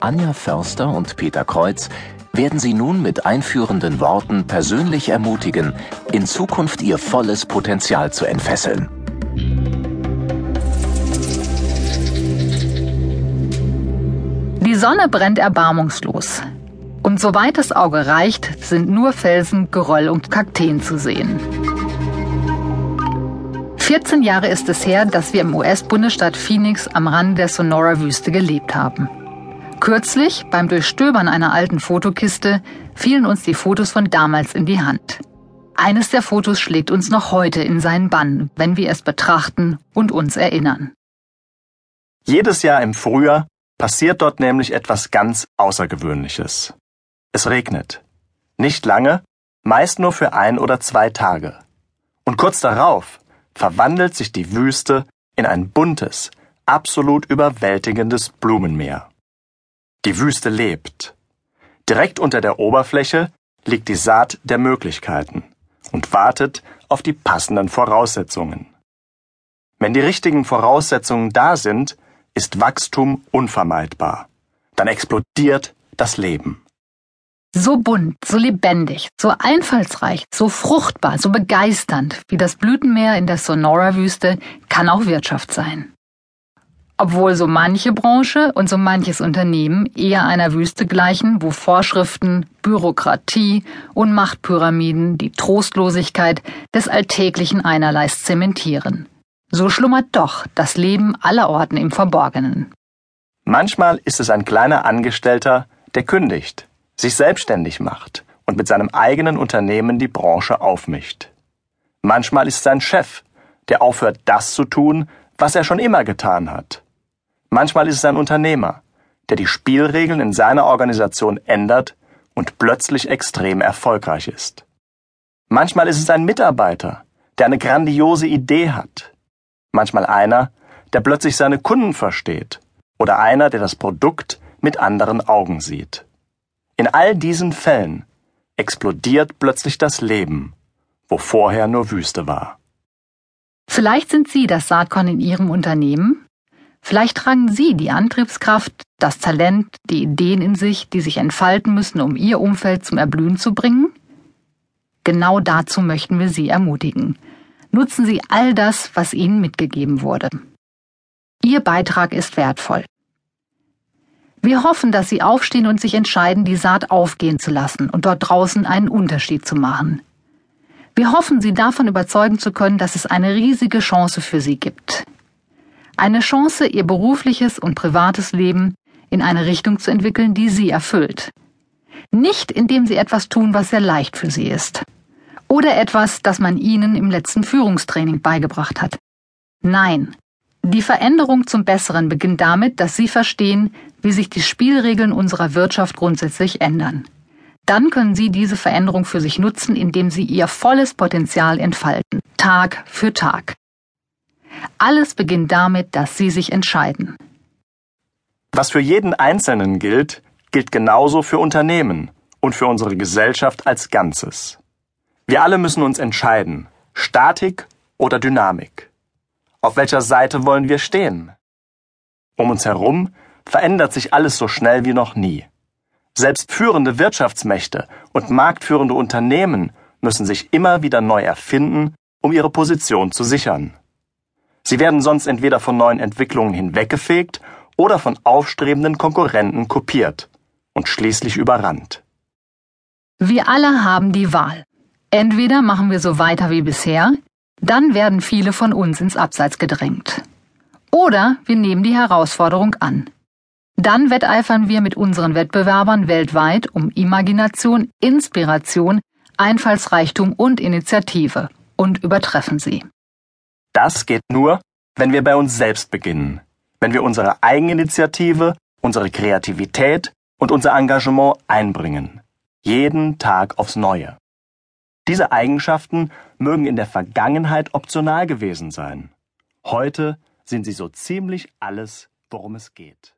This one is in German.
Anja Förster und Peter Kreuz werden Sie nun mit einführenden Worten persönlich ermutigen, in Zukunft Ihr volles Potenzial zu entfesseln. Die Sonne brennt erbarmungslos. Und soweit das Auge reicht, sind nur Felsen, Geröll und Kakteen zu sehen. 14 Jahre ist es her, dass wir im US-Bundesstaat Phoenix am Rand der Sonora-Wüste gelebt haben. Kürzlich, beim Durchstöbern einer alten Fotokiste, fielen uns die Fotos von damals in die Hand. Eines der Fotos schlägt uns noch heute in seinen Bann, wenn wir es betrachten und uns erinnern. Jedes Jahr im Frühjahr passiert dort nämlich etwas ganz Außergewöhnliches. Es regnet. Nicht lange, meist nur für ein oder zwei Tage. Und kurz darauf verwandelt sich die Wüste in ein buntes, absolut überwältigendes Blumenmeer. Die Wüste lebt. Direkt unter der Oberfläche liegt die Saat der Möglichkeiten und wartet auf die passenden Voraussetzungen. Wenn die richtigen Voraussetzungen da sind, ist Wachstum unvermeidbar. Dann explodiert das Leben. So bunt, so lebendig, so einfallsreich, so fruchtbar, so begeisternd wie das Blütenmeer in der Sonora-Wüste kann auch Wirtschaft sein. Obwohl so manche Branche und so manches Unternehmen eher einer Wüste gleichen, wo Vorschriften, Bürokratie und Machtpyramiden die Trostlosigkeit des alltäglichen Einerleis zementieren. So schlummert doch das Leben allerorten im Verborgenen. Manchmal ist es ein kleiner Angestellter, der kündigt sich selbstständig macht und mit seinem eigenen Unternehmen die Branche aufmischt. Manchmal ist es ein Chef, der aufhört, das zu tun, was er schon immer getan hat. Manchmal ist es ein Unternehmer, der die Spielregeln in seiner Organisation ändert und plötzlich extrem erfolgreich ist. Manchmal ist es ein Mitarbeiter, der eine grandiose Idee hat. Manchmal einer, der plötzlich seine Kunden versteht oder einer, der das Produkt mit anderen Augen sieht. In all diesen Fällen explodiert plötzlich das Leben, wo vorher nur Wüste war. Vielleicht sind Sie das Saatkorn in Ihrem Unternehmen. Vielleicht tragen Sie die Antriebskraft, das Talent, die Ideen in sich, die sich entfalten müssen, um Ihr Umfeld zum Erblühen zu bringen. Genau dazu möchten wir Sie ermutigen. Nutzen Sie all das, was Ihnen mitgegeben wurde. Ihr Beitrag ist wertvoll. Wir hoffen, dass Sie aufstehen und sich entscheiden, die Saat aufgehen zu lassen und dort draußen einen Unterschied zu machen. Wir hoffen, Sie davon überzeugen zu können, dass es eine riesige Chance für Sie gibt. Eine Chance, Ihr berufliches und privates Leben in eine Richtung zu entwickeln, die Sie erfüllt. Nicht indem Sie etwas tun, was sehr leicht für Sie ist. Oder etwas, das man Ihnen im letzten Führungstraining beigebracht hat. Nein, die Veränderung zum Besseren beginnt damit, dass Sie verstehen, wie sich die Spielregeln unserer Wirtschaft grundsätzlich ändern. Dann können Sie diese Veränderung für sich nutzen, indem Sie Ihr volles Potenzial entfalten, Tag für Tag. Alles beginnt damit, dass Sie sich entscheiden. Was für jeden Einzelnen gilt, gilt genauso für Unternehmen und für unsere Gesellschaft als Ganzes. Wir alle müssen uns entscheiden, Statik oder Dynamik. Auf welcher Seite wollen wir stehen? Um uns herum verändert sich alles so schnell wie noch nie. Selbst führende Wirtschaftsmächte und marktführende Unternehmen müssen sich immer wieder neu erfinden, um ihre Position zu sichern. Sie werden sonst entweder von neuen Entwicklungen hinweggefegt oder von aufstrebenden Konkurrenten kopiert und schließlich überrannt. Wir alle haben die Wahl. Entweder machen wir so weiter wie bisher, dann werden viele von uns ins Abseits gedrängt. Oder wir nehmen die Herausforderung an. Dann wetteifern wir mit unseren Wettbewerbern weltweit um Imagination, Inspiration, Einfallsreichtum und Initiative und übertreffen sie. Das geht nur, wenn wir bei uns selbst beginnen, wenn wir unsere Eigeninitiative, unsere Kreativität und unser Engagement einbringen, jeden Tag aufs Neue. Diese Eigenschaften mögen in der Vergangenheit optional gewesen sein. Heute sind sie so ziemlich alles, worum es geht.